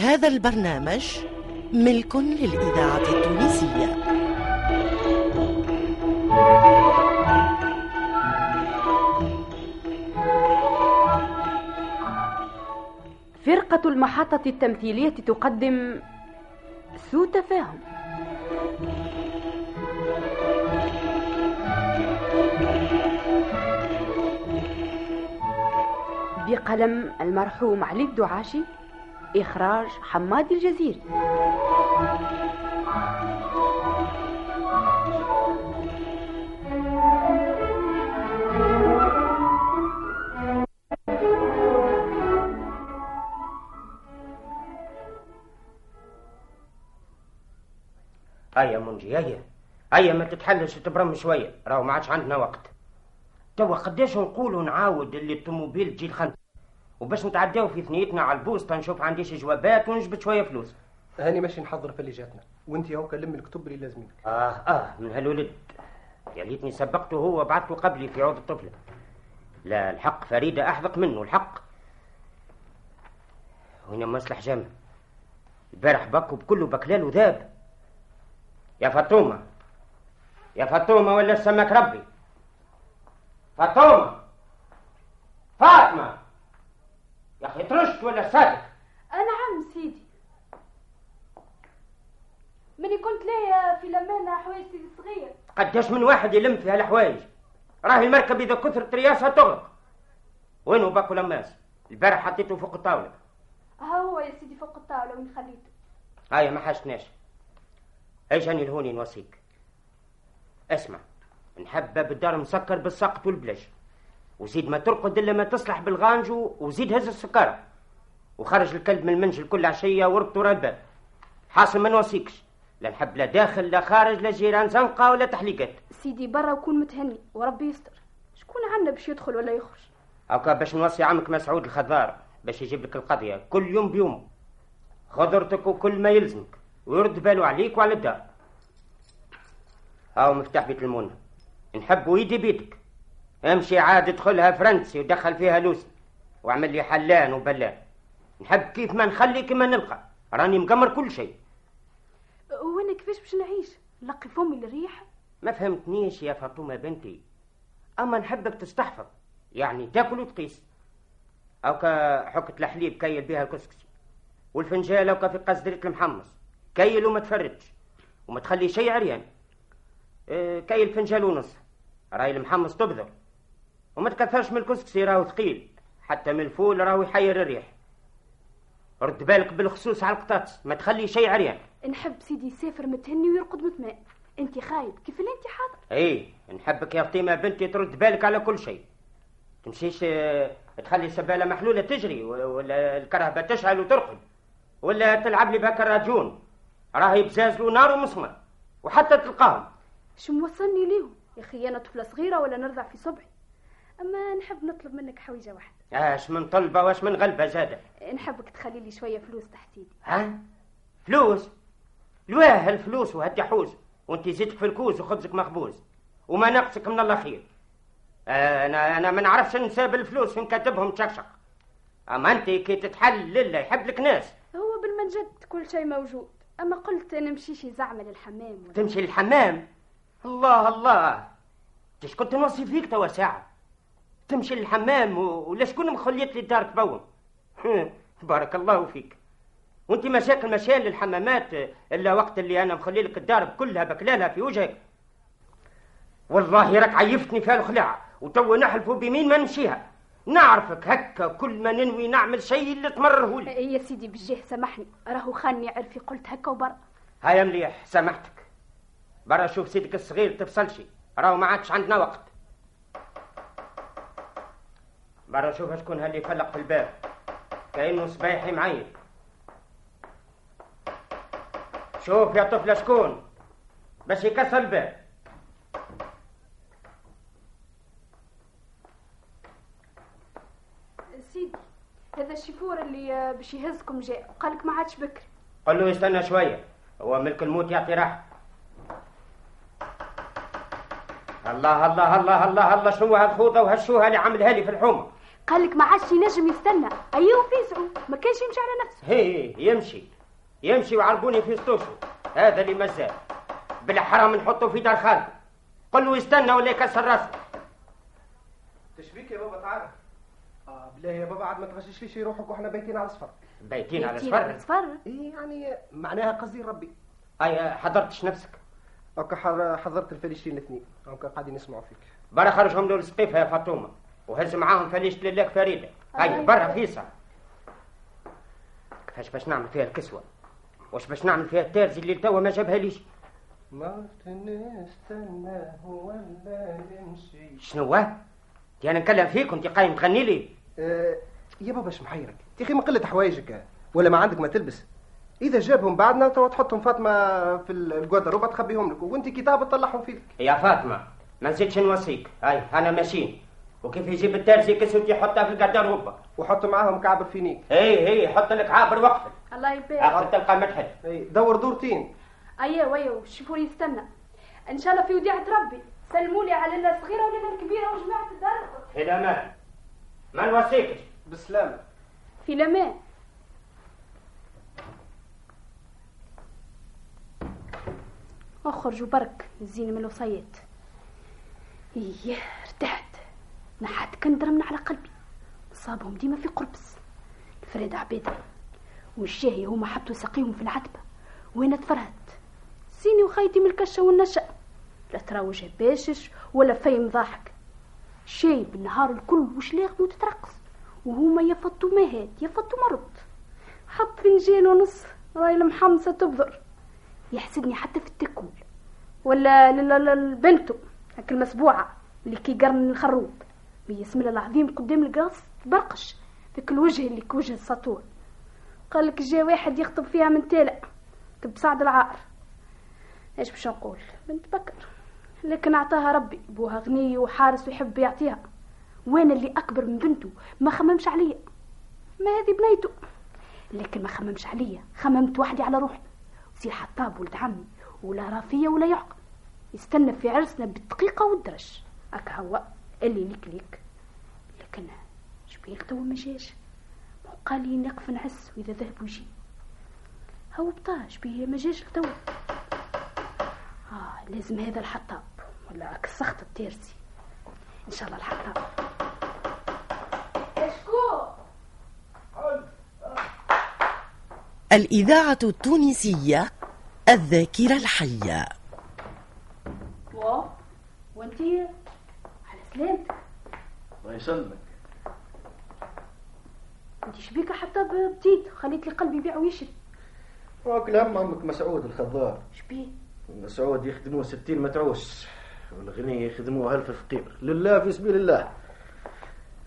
هذا البرنامج ملك للإذاعة التونسية. فرقة المحطة التمثيلية تقدم سوء تفاهم. بقلم المرحوم علي الدعاشي إخراج حماد الجزيري. هيا منجي هيا هيا ما تتحلش تبرم شوية. راهو ما عادش عندنا وقت. توا قداش نقولوا نعاود اللي الطوموبيل تجي الخنت وباش نتعداو في ثنيتنا على البوسطة نشوف عنديش جوابات ونجبد شوية فلوس. هاني ماشي نحضر في اللي جاتنا. وانت هو كلم الكتب اللي لازمينك آه آه من هالولد. يا ليتني سبقته هو وبعثته قبلي في عود الطفلة. لا الحق فريدة أحذق منه الحق. وين مصلح جامع. البارح بكوا بكله بكلال وذاب. يا فاطمة. يا فاطمة ولا سمك ربي. فاطمة. فاطمة. يا أخي ترشت ولا صادق نعم سيدي. مني كنت ليا في لمانة حوايجي الصغير. قداش من واحد يلم في هالحوايج راهي المركب إذا كثرت رياسها تغرق. وينو باكو لماس؟ البارح حطيته فوق الطاولة. ها هو يا سيدي فوق الطاولة وين خليته؟ هاي ما حاجتناش إيش اني الهوني نوصيك؟ اسمع نحب باب الدار مسكر بالسقط والبلاش وزيد ما ترقد إلا ما تصلح بالغانجو وزيد هز السكارة وخرج الكلب من المنجل كل عشية وربط ورا الباب حاصل ما نوصيكش لا نحب لا داخل لا خارج لا جيران زنقة ولا تحليقات. سيدي برا وكون متهني وربي يستر. شكون عندنا باش يدخل ولا يخرج؟ هكا باش نوصي عمك مسعود الخضار باش يجيب لك القضية كل يوم بيوم. خضرتك وكل ما يلزمك. ويرد باله عليك وعلى الدار. هاو مفتاح بيت المونة نحب ويدي بيتك. امشي عاد ادخلها فرنسي ودخل فيها لوسي. واعمل لي حلان وبلان. نحب كيف ما نخلي كما نلقى. راني مقمر كل شيء. وأنا كيفاش باش نعيش؟ نلقي فمي الريح ما فهمتنيش يا فاطمة بنتي. أما نحبك تستحفظ. يعني تاكل وتقيس. أو كحكة الحليب كيل بها الكسكسي. والفنجال أو في قصدرة المحمص. كيل وما تفرجش وما تخلي شيء عريان. آه كيل فنجال ونص. راي المحمص تبذر. وما تكثرش من الكسكسي راهو ثقيل. حتى من الفول راهو يحير الريح. رد بالك بالخصوص على القطاطس ما تخلي شيء عريان. نحب سيدي يسافر متهني ويرقد مطمئن انت خايب كيف اللي انت حاضر؟ إيه نحبك يا فاطمه بنتي ترد بالك على كل شيء. تمشيش آه تخلي السبالة محلولة تجري ولا الكرهبة تشعل وترقد. ولا تلعب لي بهاك الراجون راهي بزاز له نار ومسمر. وحتى تلقاهم. شو موصلني ليهم؟ يا أخي أنا طفلة صغيرة ولا نرضع في صبعي. أما نحب نطلب منك حويجة واحدة. آش من طلبة وآش من غلبة زادة. نحبك تخلي لي شوية فلوس تحت ايدي ها؟ فلوس؟ لواه الفلوس وهالدحوس وانت زيدك في الكوز وخبزك مخبوز. وما نقصك من الله خير. أنا أنا ما نعرفش نساب الفلوس فين كاتبهم تشقشق أما انت كي تتحل لله يحب لك ناس. هو بالمنجد كل شيء موجود. أما قلت نمشيش زعمل الحمام ولا تمشي للحمام؟ الله الله. تش كنت نوصي فيك توا ساعة؟ تمشي للحمام. ولا شكون مخليت لي دارك بون بارك الله فيك. وانت مشاكل مشال للحمامات إلا وقت اللي أنا مخلي لك الدار كلها بكلالها في وجهك. والله راك عيفتني فيها الخلاعة وتوا نحلفوا بمين ما نمشيها. نعرفك هكا كل ما ننوي نعمل شيء اللي تمرره لي إيه يا سيدي بالجاه سامحني. راهو خاني عرفي قلت هكا وبرا هيا مليح سامحتك. برا شوف سيدك الصغير تفصلشي. راهو ما عادش عندنا وقت. برا شوف شكون هاللي فلق في الباب. كأنه صبايحي معيط شوف يا طفلة شكون باش يكسر الباب. سيدي هذا الشيفور اللي باش يهزكم جاء. قالك ما عادش بكري قل له يستنى شوية. هو ملك الموت يعطي راحة. الله الله الله الله الله شنو هالخوضة وهالشوهة اللي عملها لي في الحومة؟ قال لك ما عادش ينجم يستنى. أيوه فيسعوا ما كانش يمشي على نفسه. هي يمشي. يمشي وعربوني في ستوشو هذا اللي مازال. بالحرام نحطه في دار خالد. قل له يستنى ولا يكسر راسه. تشبيك يا بابا تعال. آه بالله يا بابا عاد ما تغشش ليش روحك وإحنا بايتين على الصفر. بايتين على بيتين على صفر صفر إيه يعني معناها قصدي ربي. أي حضرتش نفسك؟ أوكا حر- حضرت الفليشتين الاثنين. أوكا قاعدين يسمعوا فيك. برا خرجهم دول السقيفة يا فاطمة. وهز معاهم فليشة لله فريدة. هاي برا فيصل. كيفاش باش نعمل فيها الكسوة؟ واش باش نعمل فيها التارزي اللي توا ما جابها ليش ما نستناه ولا يمشي. شنو أنا نكلم فيك وانت قايم تغني لي. آه يا بابا اش محيرك يا أخي ما قلة حوايجك. ولا ما عندك ما تلبس. إذا جابهم بعدنا توا تحطهم فاطمة في الجوادروبه تخبيهم لك. وأنت كتاب تطلعهم فيك. يا فاطمة ما نزيدش نوصيك. هاي أنا ماشيين. وكيف يجيب التارزي كسوتي يحطها في القردروبة وحط معاهم كعب الفينيك هي هي حط لك عابر وقفل الله يبارك. اخر تلقى مدحت. إي دور دورتين. أيوه أيوه شوفوني استنى. إن شاء الله في وديعة ربي. سلموا لي على الصغيره ولا الكبيرة وجماعة الدار في الامان ما نوصيكش بالسلامه في الامان اخرج وبرك زيني من الوصيات. إيه ارتحت. نحت كندر من على قلبي. صابهم ديما في قربس. الفريدة عبيدة والشاهي هما حبتوا سقيهم في العتبة. وين تفرهت؟ سيني وخيتي من الكشة والنشأ. لا ترى وجه باشش ولا فيم ضاحك. شاي بالنهار الكل وشلاغ وتترقص وهما يفطوا مهات يفطوا مرض. حط فنجان ونص راي المحمصة تبذر. يحسدني حتى في التكول. ولا ل- ل- ل- لبنته هاك المسبوعة اللي كي قرن الخروب. بسم الله العظيم قدام القاص تبرقش. فيك الوجه اللي كوجه السطور قال لك جا واحد يخطب فيها من تالع تب سعد العار. إيش باش نقول؟ بنت بكر. لكن أعطاها ربي بوها غني وحارس ويحب يعطيها. وأنا اللي أكبر من بنته ما خممش عليا. ما هذه بنيته. لكن ما خممش عليا. خممت وحدي على روحي. سي حطاب ولد عمي ولا رافية ولا يعقل يستنى في عرسنا بالدقيقة والدرج. هكا هو. اللي ليك ليك لكن شبيك توا ما جاش؟ ما هو قال لي نقف نعس وإذا ذهب ويجي. هو بطاش بيه ما جاش توا آه لازم هذا الحطاب. ولا كسخت التيرسي. إن شاء الله الحطاب. الإذاعة التونسية الذاكرة الحية و وانتي على سلامتك الله يسلمك. انتي شبيكة حتى بتيت خليت لي قلبي يبيع ويشري واكل هم عمك مسعود الخضار. شبيه. مسعود يخدموه ستين متعوس والغني يخدموه ألف فقير. لله في سبيل الله.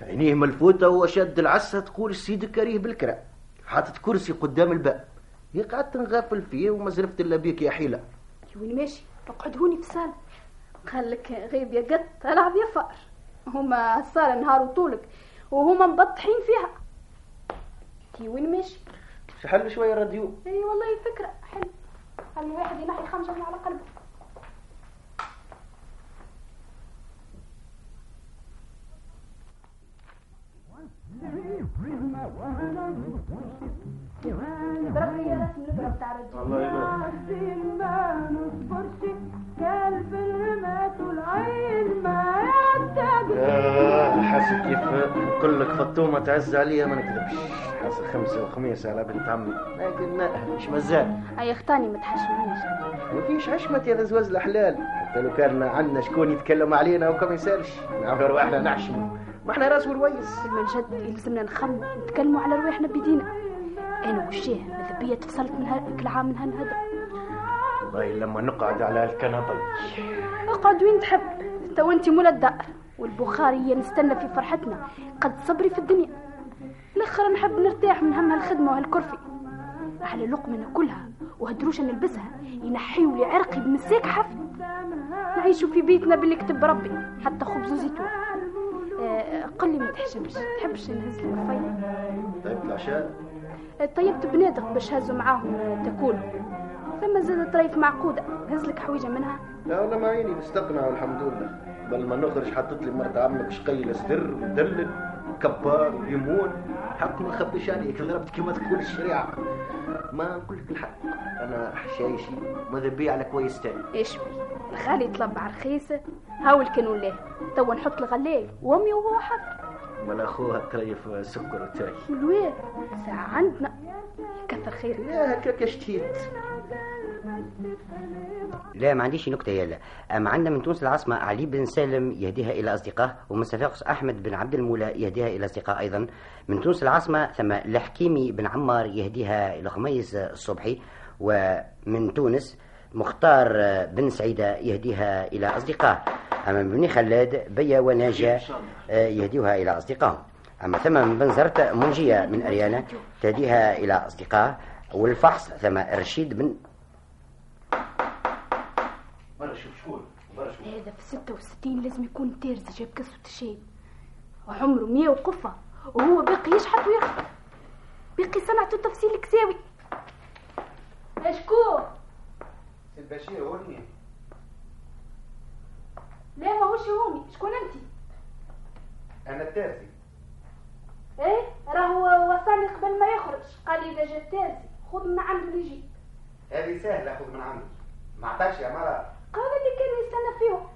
عينيه ملفوتة وشد العسة تقول السيد كريه بالكرة. حاطط كرسي قدام الباب. قعدت نغافل فيه وما زرفت إلا بيك يا حيلة. انتي وين ماشي؟ اقعد هوني في الصالة قال لك غيب يا قط ألعب يا فار هما الصالة نهار وطولك وهما مبطحين فيها. انتي وين ماشي؟ شحال شوية راديو إي والله فكرة حلو خلي واحد ينحي خنجر على قلبه. بربي يا رسم نضرب تاع الرجال الله يبارك. ما نصبرش حاسب كيف؟ نقول لك فطومة تعز عليا ما نكذبش. حاسب خمسة وخميس على بنت عمي. لكن مش مزال أي أختاني ما تحشمنيش ما فيش حشمة يا زواج الأحلال حتى لو كان عندنا شكون يتكلم علينا وكم يسألش. نعمل رواحنا نحشموا ما إحنا راس والويس. من جد يلزمنا نخمم. نتكلموا على رواحنا بيدينا أنا والشاه ماذا بيا تفصلت من هذاك العام من هالهدى والله لما نقعد على الكنبة أقعد وين تحب. تو أنت مولا الدار والبخارية نستنى في فرحتنا. قد صبري في الدنيا. الآخر نحب نرتاح من هم هالخدمة وهالكرفي على لقمة ناكلها وهدروشة نلبسها. ينحيوا لي عرقي بمساك حفل نعيشوا في بيتنا باللي كتب ربي حتى خبز وزيتون. آه قل لي ما تحشمش. تحبش نهز لي رفيع طيب العشاء. طيبت بنادق باش هزوا معاهم تاكلوا. ثم زاد طريف معقودة. هز لك حويجة منها؟ لا والله ما عيني مستقنع والحمد لله. بل ما نخرج حطت لي مرت عمك شقيلة صدر ودلل كبار وليمون حق ما نخبيش عليك ضربت كما تقول الشريعة. ما نقول لك الحق. أنا حشايشي ماذا بي على كويس تاني؟ إيش بي؟ الغالي يطلب مع رخيصة هاول كانوا ليه. توا نحط الغلاية وامي وهو حط مال أخوها طريف سكر وتاي. الوين ساعة عندنا. كثر خير. لا هكاك شتيت لا ما عنديش نكتة يلا أما عندنا من تونس العاصمة علي بن سالم يهديها إلى أصدقائه ومن صفاقس أحمد بن عبد المولى يهديها إلى أصدقاء أيضا. من تونس العاصمة ثم الحكيمي بن عمار يهديها إلى خميس الصبحي ومن تونس مختار بن سعيدة يهديها إلى أصدقائه. أما من بني خلاد بيا وناجا آه، يهديها إلى أصدقائهم. أما ثم من بنزرت منجية من أريانا تهديها إلى أصدقائه. والفحص ثم رشيد بن برا شوف شكون برا شوف. هذا في ستة وستين لازم يكون تيرز جاب كسوة الشاي وعمره مية وقفة وهو باقي يشحت ويخطف باقي صنعته تفصيل كساوي أشكون؟ سيد بشير ورني لا ماهوش هوني شكون انت؟ أنا التازي إيه راهو وصلني قبل ما يخرج. قال لي إذا جا تازي خذ من عنده اللي يجي هذه سهلة خذ من عندك ما عطاكش يا مرة قال اللي كان يستنى فيهم.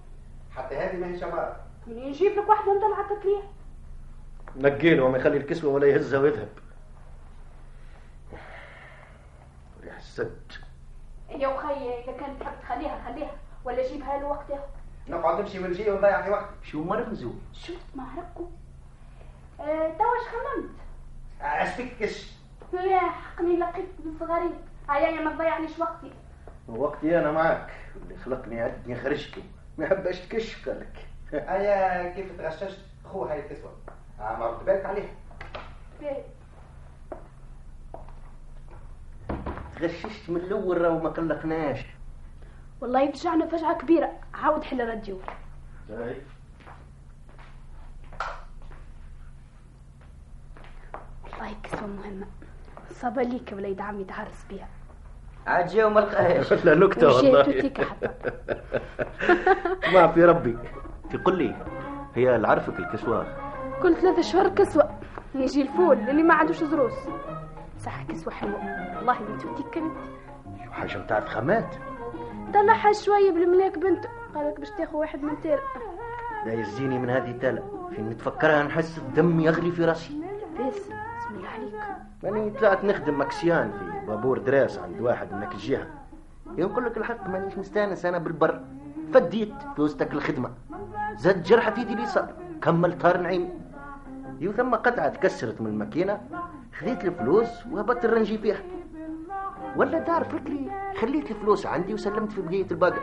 حتى هذه ماهيش مرة منين نجيب لك واحدة مطلعه تطليع نقيله وما يخلي الكسوة ولا يهزها ويذهب. ريح السد يا وخي إذا كانت تحب تخليها خليها ولا جيبها له وقتها نقعد نمشي ونجي ونضيع في وقت. شو مرمزو شفت معركوا آه تواش خممت؟ اشفيك كش لا حقني لقيت بالصغارين هيا ما تضيعنيش وقتي. وقتي أنا معاك اللي خلقني عدني خرجتي ما يحبش تكشف لك. هيا كيف تغششت؟ خوها هاي الكسوة آه، ما رد بالك عليها باهي. تغششت من الأول راهو ما قلقناش. والله يفجعنا فجعة كبيرة. عاود حل الراديو. والله كسوة مهمة. صابة ليك وليد عمي تعرس بيها. عاد جا وما لقاهاش. لا نكتة وجاي والله. ما في ربي. تقول لي هي اللي عرفك الكسوة كل ثلاثة شهور كسوة. يجي الفول اللي ما عندوش زروس صح كسوة حلوة. والله بنت توتيك كانت. شو حاجة متاع فخامات طلعها شوية بالملاك بنته قالك باش تاخذ واحد من تير. لا يزيني من هذه التالة في نتفكرها نحس الدم يغلي في راسي. بس بسم الله عليك. ماني طلعت نخدم مكسيان في بابور دراس عند واحد من هاك الجهة يقول لك الحق مانيش مستانس أنا بالبر. فديت في وسطك الخدمة. زاد جرحة في يدي اليسار. كمل طار نعيم. يو ثم قطعة تكسرت من الماكينة. خذيت الفلوس وهبطت الرنجي فيها. ولا دار فكري خليت الفلوس عندي وسلمت في بقية الباقي.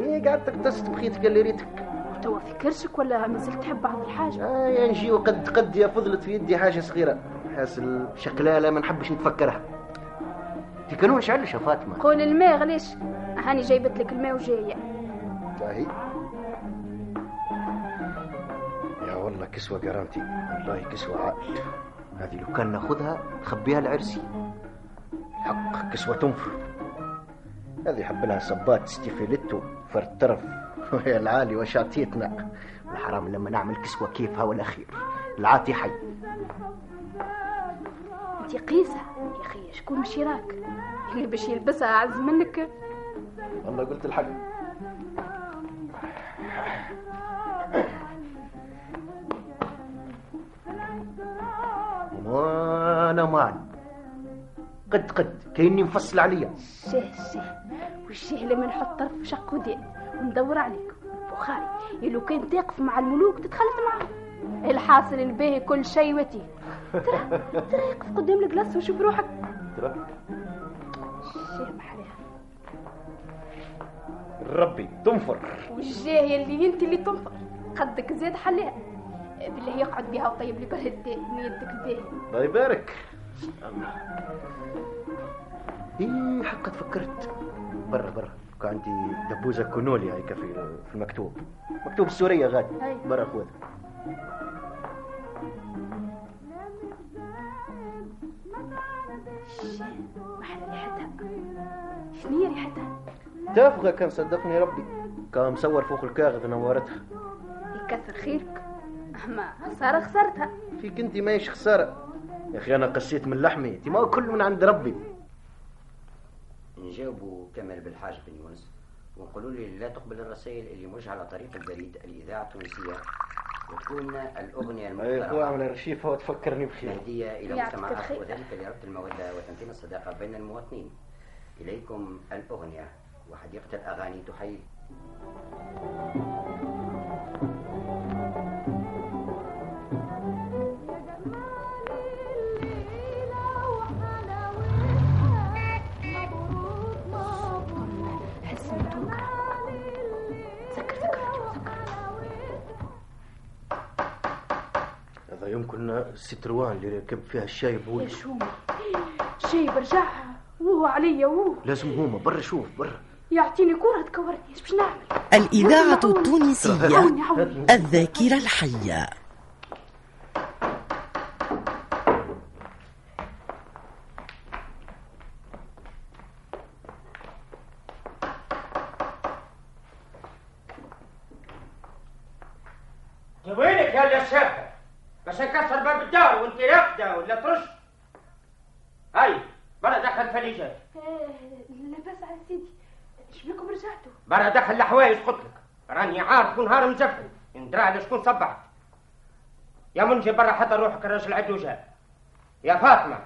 إيه قعدت اقتصت بخيتك اللي ريتك توا في كرشك ولا مازلت تحب بعض الحاجة؟ آه يا نجي وقد قد يا فضلت في يدي حاجة صغيرة. حاسل شكلها ما نحبش نتفكرها. دي كانوا شعلش يا فاطمة قول الماء غليش. هاني جايبت لك الماء وجاية. باهي يا والله كسوة قرامتي. والله كسوة عقل. هذه لو كان ناخذها نخبيها لعرسي. حق كسوة تنفر. هذه حب لها صبات ستيفيليتو فرد طرف وهي العالي وشعتيتنا الحرام لما نعمل كسوة كيفها والأخير. العاطي حي. انت قيسة يا أخي شكون مش راك اللي باش يلبسها أعز منك. والله قلت الحق. وأنا مال قد قد كأني مفصل عليا. شه شه والشيه لما نحط طرف شق ودي وندور عليك. بخاري لو كان تقف مع الملوك تتخلط معهم الحاصل الباهي كل شيء وتيه ترى ترى يقف قدام الجلاس وشوف روحك. شيه محلاها ربي تنفر. والجاهية اللي انت اللي تنفر. قدك زاد حلاها بالله يقعد بها وطيب لي من يدك الباهي الله يبارك. الله. إيه حقا تفكرت. برا برا. كان عندي دبوزة كونولي هيك في في المكتوب. مكتوب السورية غادي. برا خذ محل ريحتها شنو هي ريحتها تافهة كان صدقني ربي. كان مصور فوق الكاغذ نورتها. يكثر خيرك. أما خسارة خسرتها. فيك أنت ماهيش خسارة. يا أخي أنا قسيت من لحمي. أنت ما كل من عند ربي. نجاوبوا كمال بالحاج بن يونس. ونقولوا لي لا تقبل الرسائل اللي موجهة على طريق البريد الإذاعة التونسية. وتكون الأغنية اي خويا المقترحه عمل رشيفه وتفكرني بخير مهديه إلى يعطيك مجتمعات. وذلك لربط المودة وتمكين الصداقة بين المواطنين. إليكم الأغنية. وحديقه الاغاني تحيي. حس الستروان اللي ركب فيها الشاي بولي إيش هو شي برجع. وهو عليا وهو. لازم هما برا شوف برا. يعطيني كرة تكورني إيش باش نعمل؟ الإذاعة التونسية الذاكرة الحية وينك يا اللي الشافة باش نكسر باب الدار وانت راقدة ولا ترش هاي برا دخل الفليجات لاباس على سيدي إيش بكم رجعتوا برا دخل الحوايج قلت لك نهار مزفل ندرى على شكون صبعت يا منجي برا حتى روحك الراجل عدو جاء يا فاطمة.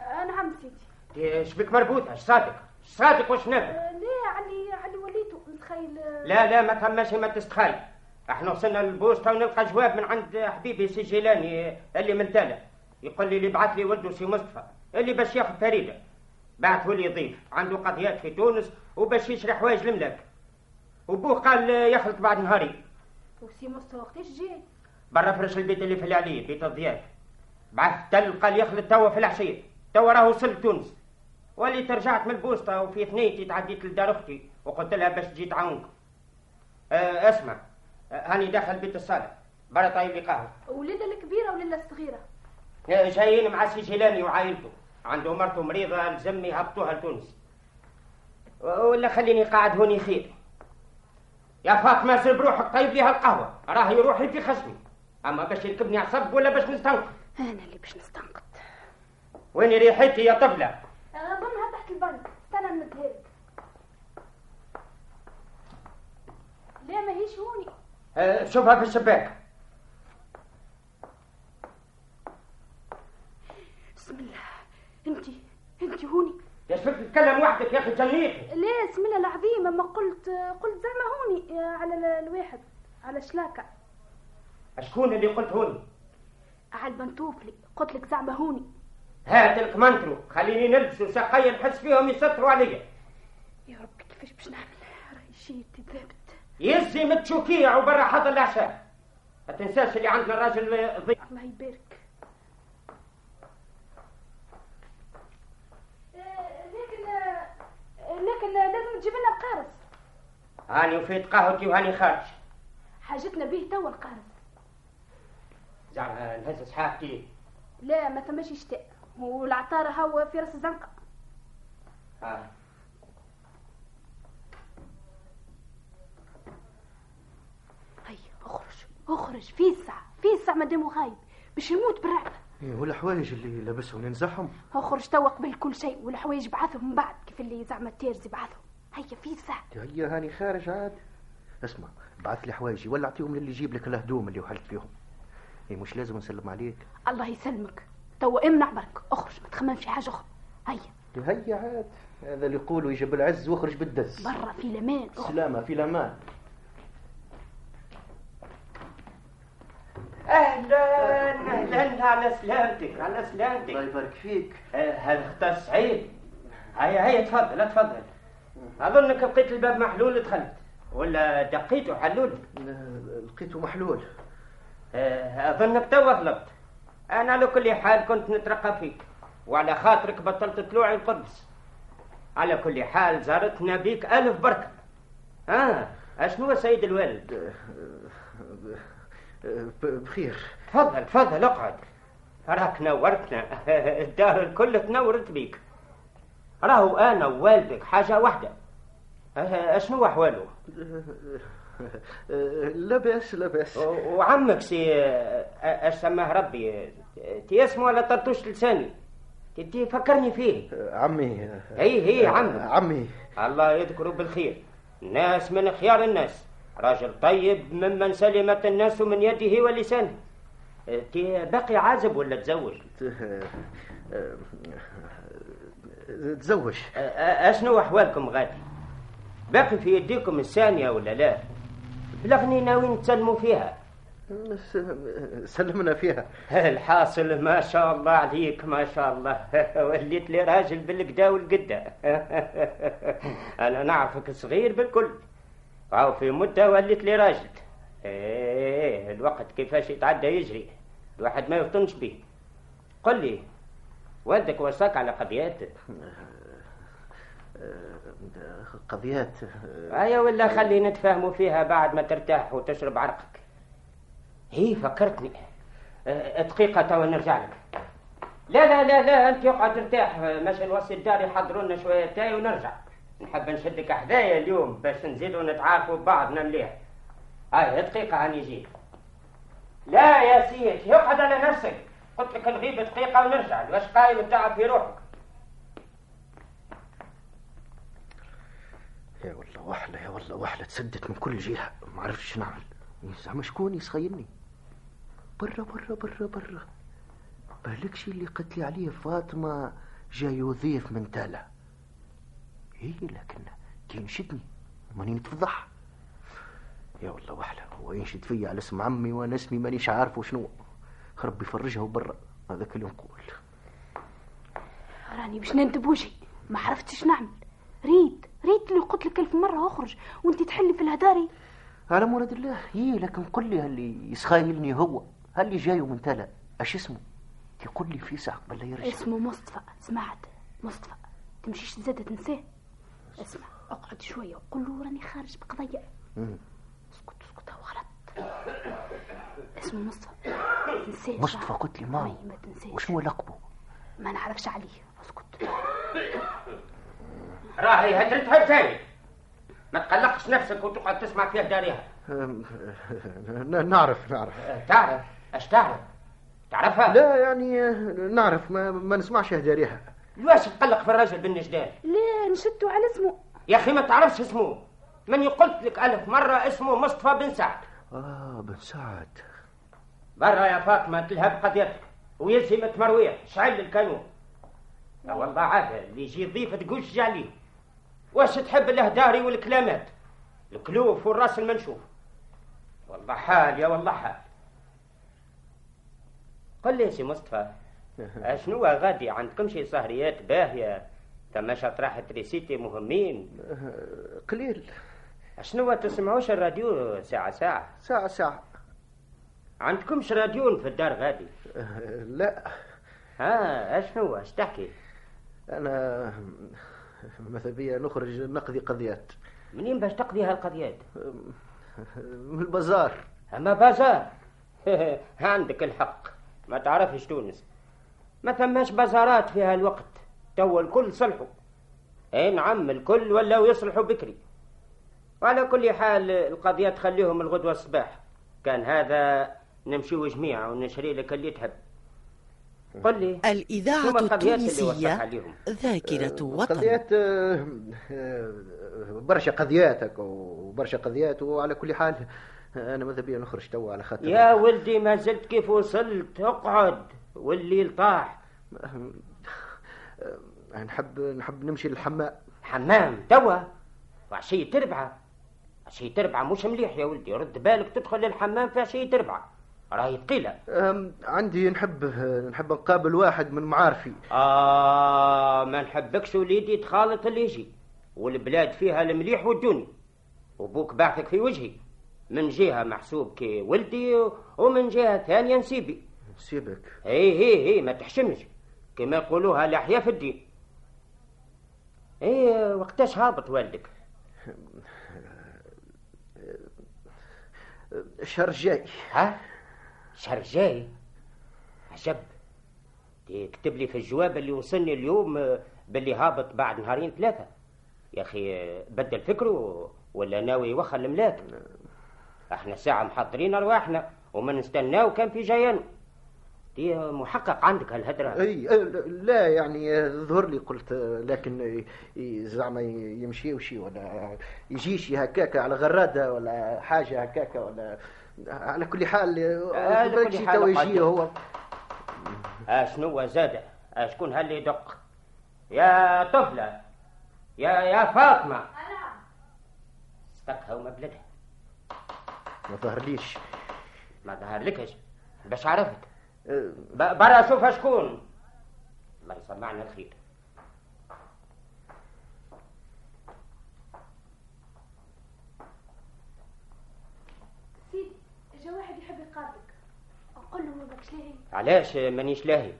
آه نعم سيدي. دي إيش بك مربوطة؟ إيش صادق؟ إيش صادق واش نافع آه ليه علي علي وليتوا متخيل آه، لا لا ما ثماش ما تستخاي إحنا وصلنا للبوسطة ونلقى جواب من عند حبيبي سي جيلاني اللي من تالا. يقول لي اللي بعث لي ولده سي مصطفى اللي باش ياخذ فريدة. بعثه لي ضيف. عنده قضيات في تونس وباش يشري حوايج الملاك وبوه قال يخلط بعد نهاري. وسي مصطفى وقتاش جاي؟ برا فرش البيت اللي في العلية بيت الضياف. بعث تل قال يخلط توا في العشية توا راه وصل تونس. وليت رجعت من البوسطة وفي ثنيتي تعديت لدار أختي وقلت لها باش تجي تعاونك. أه اسمع. أه هاني داخل بيت الصالح برا طايب لي قهوة. وليدة الكبيرة وليدة الصغيرة؟ أه، جايين مع سي جيلاني وعائلته عنده مرته مريضة لزم يهبطوها لتونس. ولا خليني قاعد هوني خير. يا فاطمة سير بروحك طيب ليها القهوة. راه يروح لي في خصمي أما باش يركبني عصب ولا باش نستنقذ أنا اللي باش نستنقذ وين ريحتي يا طفلة؟ اظنها تحت البنك. استنى نمدها لا ماهيش هوني؟ أه، شوفها في الشباك بسم الله انت انت هوني يا شفت تتكلم وحدك يا أخي جنيتي لا بسم الله العظيم أما قلت قلت زعما هوني آه، على ال- الواحد على شلاكة. شكون اللي قلت هوني على البنتوفلي قلت لك زعما هوني. هات لك منترو. خليني نلبس وساقية نحس فيهم يستروا عليا يا رب كيفاش باش نعمل؟ راهي شيتي ذابت يزي متشوكيع وبرا حضر العشاء. ما تنساش اللي عندنا الراجل ضيف الله يبارك لكن لكن لازم تجيب لنا القارص هاني وفيت قهوتي وهاني خارج. حاجتنا به توا القارص زعما نهز صحافتي لا ما ثماش شتاء. والعطارة هو في راس الزنقة. آه. هيا اخرج. اخرج. في الساعة. في الساعة مادام غايب باش يموت بالرعبة إيه، والحوايج اللي لابسهم ننزعهم اخرج توا قبل كل شيء والحوايج بعثهم من بعد كيف اللي زعما التيرزي بعثهم. هيا في الساعة هيا هاني خارج عاد. اسمع بعث لي حوايجي ولا اعطيهم للي يجيب لك الهدوم اللي وحلت فيهم. اي مش لازم نسلم عليك. الله يسلمك. توا امنع برك. اخرج ما تخمم في حاجة أخرى. هيا. هيا عاد. هذا اللي يقولوا يجيب العز واخرج بالدز برا في الامان أخرج. سلامة في الامان أهلا أهلا على سلامتك على الله سلامتك يبارك فيك. آه، هذا اختار سعيد. هيا هيا تفضل تفضل. اظنك لقيت الباب محلول دخلت. ولا دقيته حلول؟ لقيته محلول. آه، أظنك توا غلطت أنا على كل حال كنت نترقب فيك وعلى خاطرك بطلت طلوعي القدس. على كل حال زارتنا بيك ألف بركة. آه أشنو يا سيد الوالد آه، ب- بخير. تفضل تفضل اقعد. راك نورتنا الدار الكل تنورت بيك. راهو أنا ووالدك حاجة واحدة آه، اشنو احواله لا بأس لا بأس. و- وعمك سي اش سماه ربي تي اسمه ولا طرطوش لساني؟ تي- فكرني فيه. عمي. هي هي آه، عمي. عمي. الله يذكره بالخير. ناس من خيار الناس. راجل طيب ممن سلمت الناس من يده ولسانه. آه، تي باقي عازب ولا تزوج؟ تزوج. أشنو أحوالكم غادي؟ باقي في يديكم الثانية ولا لا؟ بلغني ناويين تسلموا فيها؟ سلمنا فيها. الحاصل ما شاء الله عليك ما شاء الله. وليت لي راجل بالقدا والقدا أنا نعرفك صغير بالكل. أو في مدة وليت لي راجل. إيه الوقت كيفاش يتعدى يجري. الواحد ما يفطنش به. قل لي والدك وصاك على قضيات قضيات ايا ولا خلي نتفاهموا فيها بعد ما ترتاح وتشرب عرقك. هي فكرتني. دقيقة توا نرجع لك. لا لا لا لا أنت اقعد ارتاح ماشي نوصي الدار يحضروا لنا شوية تاي ونرجع. نحب نشدك حدايا اليوم باش نزيدوا نتعارفوا ببعضنا مليح هاي دقيقة هاني جيت لا يا سيدي اقعد على نفسك. قلت لك نغيب دقيقة ونرجع. واش قايم تعب في روحك. يا والله وحلة يا والله وحلة. تسدت من كل جهة. ما عرفتش نعمل. زعما شكون يسخيني برا برا برا برا. بالكش اللي قلت لي عليه فاطمة جاي يضيف من تالا إيه لكن كي ينشدني ماني نتفضح يا والله وحلة هو ينشد فيا على اسم عمي وأنا اسمي مانيش عارف وشنو. ربي يفرجها برا هذاك اللي نقول راني باش نندب وجهي ما عرفتش نعمل. ريت. ريت اللي قلت لك ألف مرة أخرج. وأنت تحلي في الهداري. على مراد الله. هي لكن قل لي اللي يسخايلني هو. اللي جاي من تلا. أش اسمه؟ يقول لي في ساعة قبل يرجع اسمه مصطفى. سمعت؟ مصطفى. تمشيش زاد تنساه؟ اسمع. اقعد شوية. وقول له راني خارج بقضية. اسكت اسكت هو غلط. اسمه مصطفى. تنساه مصطفى قلت لي ما تنساش. وشنو لقبه؟ ما نعرفش عليه. اسكت. راهي هترتها ثاني ما تقلقش نفسك وتقعد تسمع فيها داريها نعرف نعرف. تعرف اش تعرف تعرفها؟ لا يعني نعرف. ما, ما نسمعش هداريها لواش تقلق في الرجل بالنجدان؟ ليه نشدوا على اسمه. يا أخي ما تعرفش اسمه. من قلت لك ألف مرة اسمه مصطفى بن سعد. آه بن سعد. برا يا فاطمة تلهب قضيتك ويلزم تمروية شعل الكانون. لا والله عاد اللي يجي ضيف تقولش عليه. واش تحب الأهداري والكلامات؟ الكلوف والراس المنشوف. والله حال يا والله حال. قل لي يا سي مصطفى أشنو غادي عندكم شي سهريات باهية؟ ثم شطرحة ريسيتي مهمين. قليل. أشنو تسمعوش الراديو ساعة ساعة؟ ساعة ساعة. عندكمش راديون في الدار غادي؟ لا. ها أشنو؟ اش تحكي؟ أنا ماذا بيا نخرج نقضي قضيات. منين باش تقضي هالقضيات؟ من البازار. أما بازار؟ عندك الحق. ما تعرفش تونس. ما ثماش بازارات في هالوقت؟ تو الكل صلحوا. اي نعم الكل ولاو يصلحوا بكري. وعلى كل حال القضية تخليهم الغدوة الصباح. كان هذا نمشيو جميع ونشري لك اللي تحب. قل لي الإذاعة التونسية ذاكرة وطن. قضيات آه، آه، برشا قضياتك وبرشا قضيات وعلى كل حال أنا ماذا بيا نخرج توا على خاطر. يا ولدي ما زلت كيف وصلت؟ اقعد والليل طاح. آه، نحب نحب نمشي للحمام. حمام توا. وعشية تربعة عشية تربعة مش مليح يا ولدي رد بالك تدخل للحمام في عشية تربعة راهي ثقيلة. عندي نحب نحب نقابل واحد من معارفي. آه ما نحبكش وليدي تخالط اللي يجي. والبلاد فيها المليح والدوني. وبوك بعثك في وجهي. من جهة محسوب كي ولدي ومن جهة ثانية نسيبي. سيبك هي هي هي ما تحشمش كما يقولوها الأحياء في الدين. إيه وقتاش هابط والدك؟ الشهر الجاي ها؟ شهر جاي. عجب. تكتب لي في الجواب اللي وصلني اليوم آه، باللي هابط بعد نهارين ثلاثة. يا أخي آه، بدل فكره ولا ناوي يوخر الملاك؟ إحنا ساعة محضرين أرواحنا وما نستناو كان في جايانو دي محقق عندك هالهدرة. أي لا يعني آه، ظهر لي قلت لكن زعما يمشي وشي ولا يجيش هكاكا على غرادة ولا حاجة هكاكا ولا على كل حال آه، على كل شي حال تو يجي قادر. هو؟ آه شنو زاد؟ آه شكون هاللي يدق؟ يا طفلة يا يا فاطمة. أنا استقها وما بلدها ما ظهرليش. ما ظهر لكش باش عرفت. آه، ب- برا شوفها شكون. الله يسمعنا الخير سيدي جا واحد يحب يقابلك أقول له ما بكش ليه علاش مانيش لاهي؟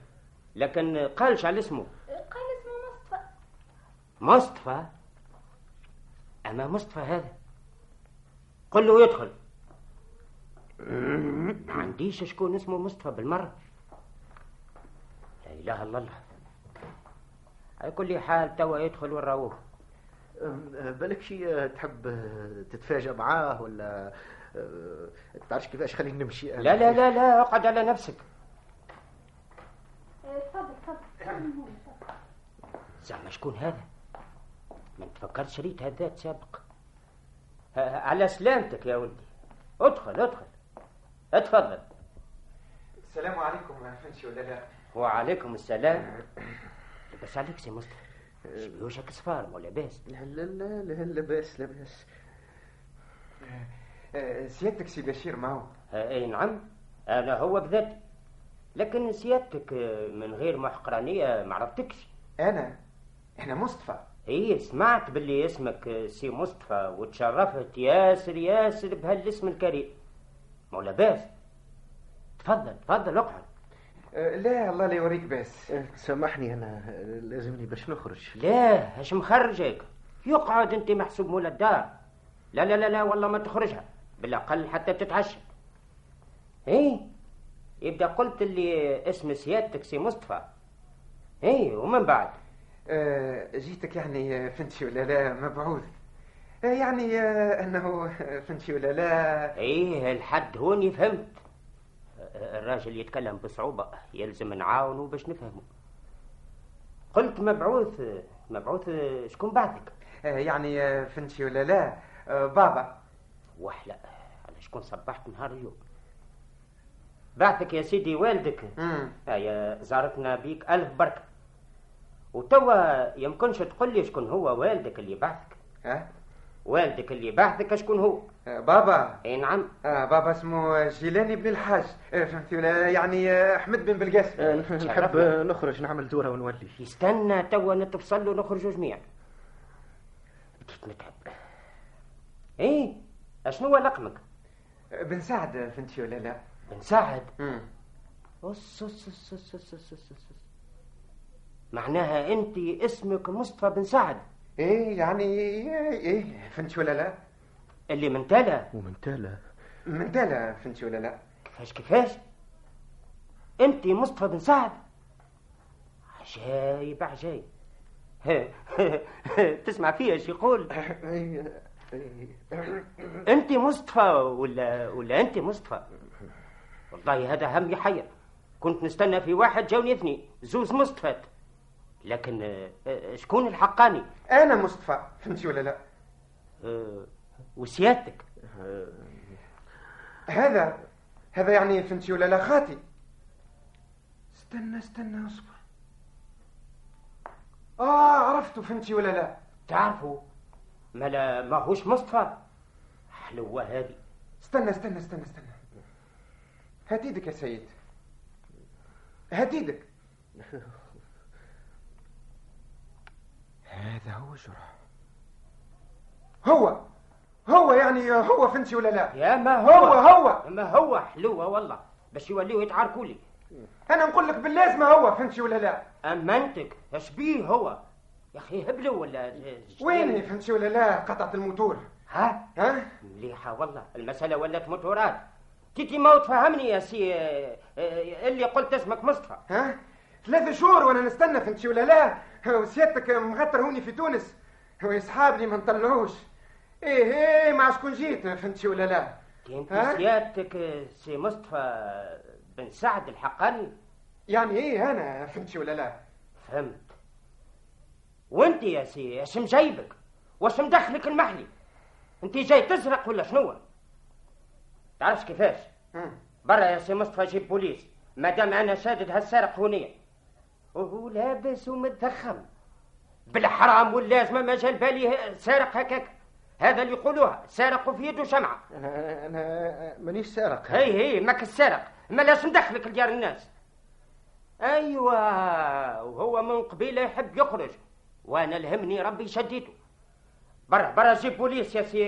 لكن قالش على اسمه. قال اسمه مصطفى. مصطفى؟ أما مصطفى هذا. قل له يدخل. ما عنديش شكون اسمه مصطفى بالمرة. لا إله إلا الله. على كل حال توا يدخل وراوه. آه، بالك شي تحب تتفاجأ معاه ولا تعرفش كيفاش خليني نمشي أنا. لا لا لا لا اقعد على نفسك. تفضل تفضل. زعما شكون هذا؟ ما تفكرت شريت هذا سابق. على سلامتك يا ولدي. ادخل ادخل. اتفضل. السلام عليكم فهمتش ولا لا؟ وعليكم السلام. بس عليك سي مصطفى. شبيوشك صفار ولا باس؟ لا لا لا لا لاباس لاباس سيادتك سي بشير ما هو أي نعم. أنا هو بذاتي. لكن سيادتك آه، من غير محقرانية ما عرفتكش. أنا؟ أنا مصطفى. إي سمعت باللي اسمك آه، سي مصطفى وتشرفت ياسر ياسر بهالاسم الكريم. مولا باس تفضل تفضل اقعد. آه، لا الله لا يوريك باس. آه، سامحني أنا آه، لازمني باش نخرج. لا اش مخرجك. يقعد أنت محسوب مولا الدار. لا لا لا لا والله ما تخرجها. بالأقل حتى تتعشى إيه؟ يبدأ قلت اللي اسم سيادتك سي مصطفى. إيه ومن بعد؟ آه، جيتك يعني آه، فهمتش ولا لا؟ مبعوث. آه، يعني آه، أنه آه، فهمتش ولا لا؟ إيه الحد هوني فهمت. الراجل يتكلم بصعوبة يلزم نعاونه باش نفهمه. قلت مبعوث مبعوث شكون بعثك؟ آه، يعني آه، فهمتش ولا لا؟ آه، بابا. شكون صبحت نهار اليوم. بعثك يا سيدي والدك. هيا زارتنا بيك ألف بركة. وتوا يمكنش تقول لي شكون هو والدك اللي بعثك. ها؟ والدك اللي بعثك شكون هو؟ آه، بابا. أي نعم. آه بابا اسمه جيلاني بن الحاج. آه، فهمتي ولا؟ يعني آه، أحمد بن بلقاسم آه، نحب آه، نخرج نعمل دورة ونولي. يستنى توا نتفصل ونخرجوا جميعا. بديت نتعب؟ إيه أشنو هو لقمك بنساعد فهمتي ولا لا؟ بنساعد؟ امم معناها أنت اسمك مصطفى بن سعد إيه يعني إيه, إيه، فهمتي ولا لا؟ اللي من تالا ومن تالا من تالا فهمتي ولا لا؟ كيفاش كيفاش؟ أنت مصطفى بن سعد؟ عجايب عجايب تسمع فيها إيش يقول؟ انت مصطفى ولا ولا أنت مصطفى؟ والله هذا هم يحير كنت نستنى في واحد جاوني اثنين. زوز مصطفى. لكن آه، آه، شكون الحقاني؟ أنا مصطفى. فهمتي ولا لا؟ آه، وسيادتك. هذا هذا يعني فهمتي ولا لا خاتي؟ استنى استنى اصبر. آه عرفته فهمتي ولا لا؟ تعرفوا ما لا ما هوش مصطفى. حلوة هذه استنى استنى استنى استنى. هات إيدك يا سيد. هات إيدك هذا هو جرح. هو. هو يعني هو فهمتي ولا لا؟ يا ما هو. هو هو. ما هو حلوة والله. باش يوليو يتعاركوا لي أنا نقول لك باللازمة هو فهمتي ولا لا؟ امنتك اش بيه هو؟ يا أخي هبلوا ولا وين فهمتي ولا لا؟ قطعه الموتور. ها؟ ها؟ مليحة والله المسألة ولات موتورات. تيتي ما تفهمني يا سي آه، آه، اللي قلت اسمك مصطفى. ها؟ ثلاث شهور وأنا نستنى فهمتي ولا لا؟ وسيادتك مغتر هوني في تونس. ويسحابني ما نطلعوش إيه إيه مع شكون جيت فهمتي ولا لا؟ انت؟ سيادتك سي مصطفى بن سعد الحقاني؟ يعني إيه أنا فهمتي ولا لا؟ فهمت. وانت يا سي اش مجيبك واش مدخلك المحلي. انت جاي تسرق ولا شنو؟ تعرفش كيفاش. برا يا سي مصطفى جيب بوليس. ما دام أنا شادد هالسارق هونية. وهو لابس ومتضخم. بالحرام واللازمة ما جا بالي سارق هكاك. هذا اللي يقولوها سارق في يده شمعة أنا مانيش سارق. هي هي ماك السارق ما لاش مدخلك لديار الناس. أيوه وهو من قبيله يحب يخرج. وأنا الهمني ربي شديته برا برا جيب بوليس يا سي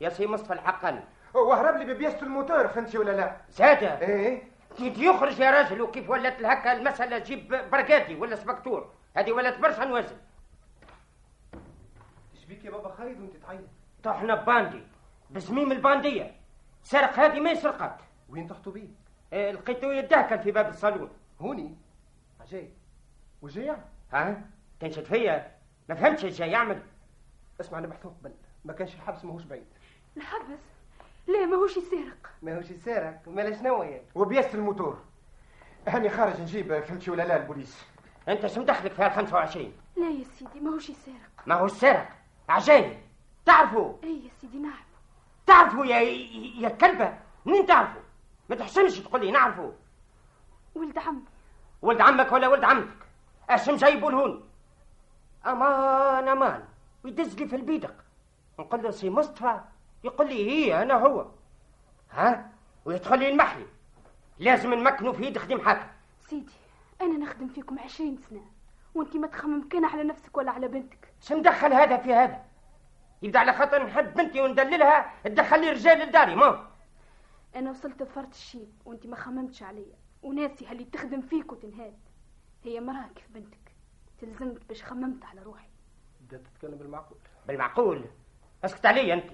يا سي مصطفى الحقاني وهرب لي ببياسة الموتور فهمتي ولا لا؟ زاده إيه. كيف يخرج يا راجل وكيف ولات هكا المسألة جيب brigadier ولا inspecteur؟ هذه ولات برشا نوزن إيش بيك يا بابا خايد وأنت تعيط؟ طحنا باندي بزميم الباندية. سرق هذه ما سرقت وين تحطوا بيه؟ إيه، لقيته يتدهكل في باب الصالون. هوني. عجيب وجاي يعني؟ ها؟ تنشد فيا. ما فهمتش إيش يعمل. اسمع أنا محثوظ قبل ما كانش الحبس ماهوش بعيد. الحبس؟ ليه ماهوش يسرق ماهوش يسارك مالا شنو يعني؟ وبياسة الموتور. هاني خارج نجيب فهمتي ولا لا البوليس. انت شو مدخلك في هال 25 لا يا سيدي ماهوش يسرق ما هو السرق عجايب تعرفوا أي يا سيدي نعرف تعرفوا يا يا كلبة؟ منين تعرفوا ما تحسنش تقول لي نعرفوا ولد عمي. ولد عمك ولا ولد عمتك؟ اش مجايبوا لهون. أمان أمان. ويدز لي في البيدق. نقول له سي مصطفى يقول لي هي أنا هو. ها؟ ويدخل لي المحلي لازم نمكنه في يد خديم حاكم سيدي أنا نخدم فيكم عشرين سنة. وانت ما تخمم كان على نفسك ولا على بنتك. شو مدخل هذا في هذا؟ يبدأ على خاطر نحب بنتي وندللها تدخل لي رجال لداري ما أنا وصلت لفرط الشيب وانت ما خممتش عليا. وناسي اللي تخدم فيك وتنهاد. هي مراه كيف بنتك. تلزمت باش خممت على روحي. بدأت تتكلم بالمعقول. بالمعقول. اسكت علي انت.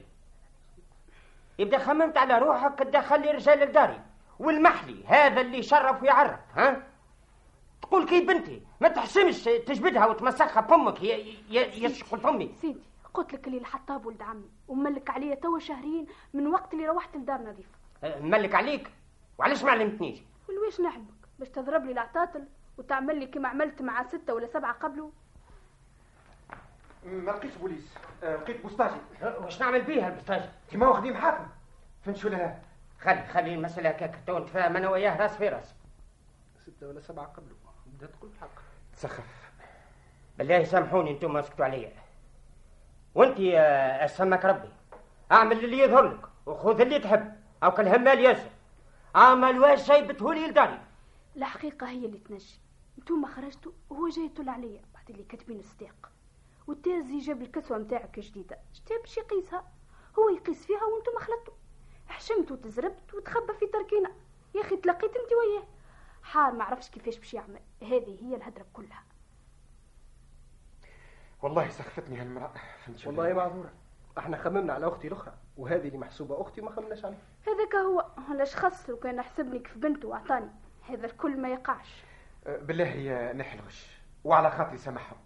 يبدأ خممت على روحك تدخل لي رجال لداري والمحلي هذا اللي شرف ويعرف ها؟ تقول كي بنتي ما تحسمش تجبدها وتمسخها بأمك يا يا يا شغل فمي سيدي قلت لك اللي الحطاب ولد عمي وملك عليا توا شهرين من وقت اللي روحت لدار نظيفة. ملك عليك؟ وعلاش ما علمتنيش؟ ولويش نعلمك باش تضرب لي العطاطل؟ وتعمل لي كما عملت مع ستة ولا سبعة قبله؟ ما لقيتش بوليس. آه، لقيت بوسطاجي واش نعمل بيها البسطاجة كيما هو خديم حاكم. فهمتي ولا لا؟ خلي خلي المسألة هكاك. تو نتفاهم أنا وياه راس في راس. ستة ولا سبعة قبله. بدات تقول الحق تسخف. بالله سامحوني أنتم اسكتوا عليا. وانت يا سمك ربي أعمل اللي يظهر لك وخذ اللي تحب. أو كالهمال ياسر. أعمل واش جايبته لي لداري. الحقيقة هي اللي تنجي انتوما خرجتوا وهو جاي يطل عليا. بعد اللي كاتبين الصديق. والتازي جاب الكسوة متاعك جديدة شتا باش يقيسها؟ هو يقيس فيها وانتوما خلطتوا حشمت وتزربت وتخبى في تركينة يا أخي تلقيت انت وياه. حار ما عرفش كيفاش باش يعمل. هذه هي الهدرة كلها. والله سخفتني هالمرأة. والله؟ معذورة. إحنا خممنا على أختي الأخرى وهذه اللي محسوبة أختي ما خممناش عليها. هذاك هو علاش خص لو كان حسبني كيف بنته وأعطاني. هذا الكل ما يقعش. بالله يا نحلغش وعلى خاطري سامحهم.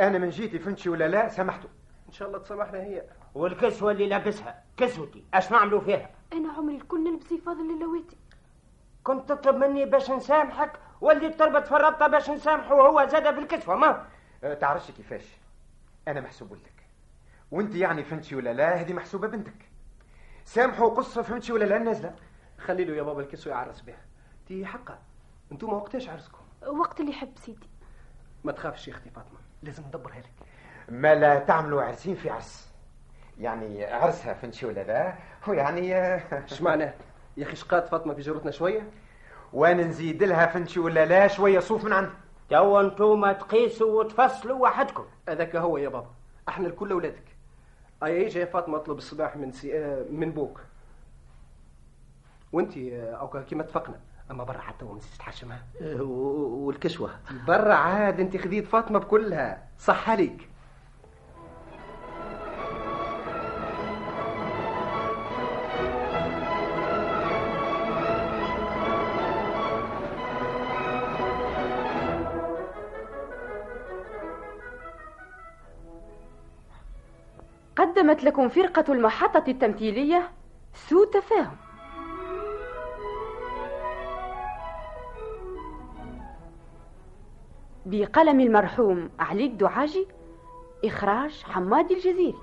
أنا من جيتي فهمتي ولا لا؟ سامحته إن شاء الله تسامحنا هي. والكسوة اللي لابسها كسوتي اش نعملوا فيها؟ أنا عمري الكل نلبس فاضل اللواتي كنت تطلب مني باش نسامحك واللي تربط في الربطة باش نسامحه وهو زاد بالكسوة ما؟ آه، تعرفش كيفاش؟ أنا محسوب لك وأنت يعني فهمتي ولا لا؟ هذه محسوبة بنتك. سامحوا قصة فهمتي ولا لا؟ نازلة خلي له يا بابا الكسوة يعرس بها. تي حقا. أنتم وقتاش عرسكم. وقت اللي يحب سيدي. ما تخافش يا أختي فاطمة لازم ندبرها لك. ما لا تعملوا عرسين في عرس. يعني عرسها فهمتي ولا لا؟ ويعني آه، إيش معناه؟ يا أخي شقات فاطمة في جرتنا شوية؟ وأنا نزيد لها فهمتي ولا لا؟ شوية صوف من عندي. توا أنتم تقيسوا وتفصلوا وحدكم. هذاك هو يا بابا. أحنا الكل أولادك. أي يجي يا فاطمة اطلب الصباح من سي... آه، من بوك. وانت أو كيما اتفقنا أما برا حتى وما نسيتش تحشمها. آه، و- والكسوة برا عاد أنت خذيت فاطمة بكلها. صح عليك. قدمت لكم فرقة المحطة التمثيلية سوء تفاهم. بقلم المرحوم علي الدعاجي إخراج حماد الجزيري.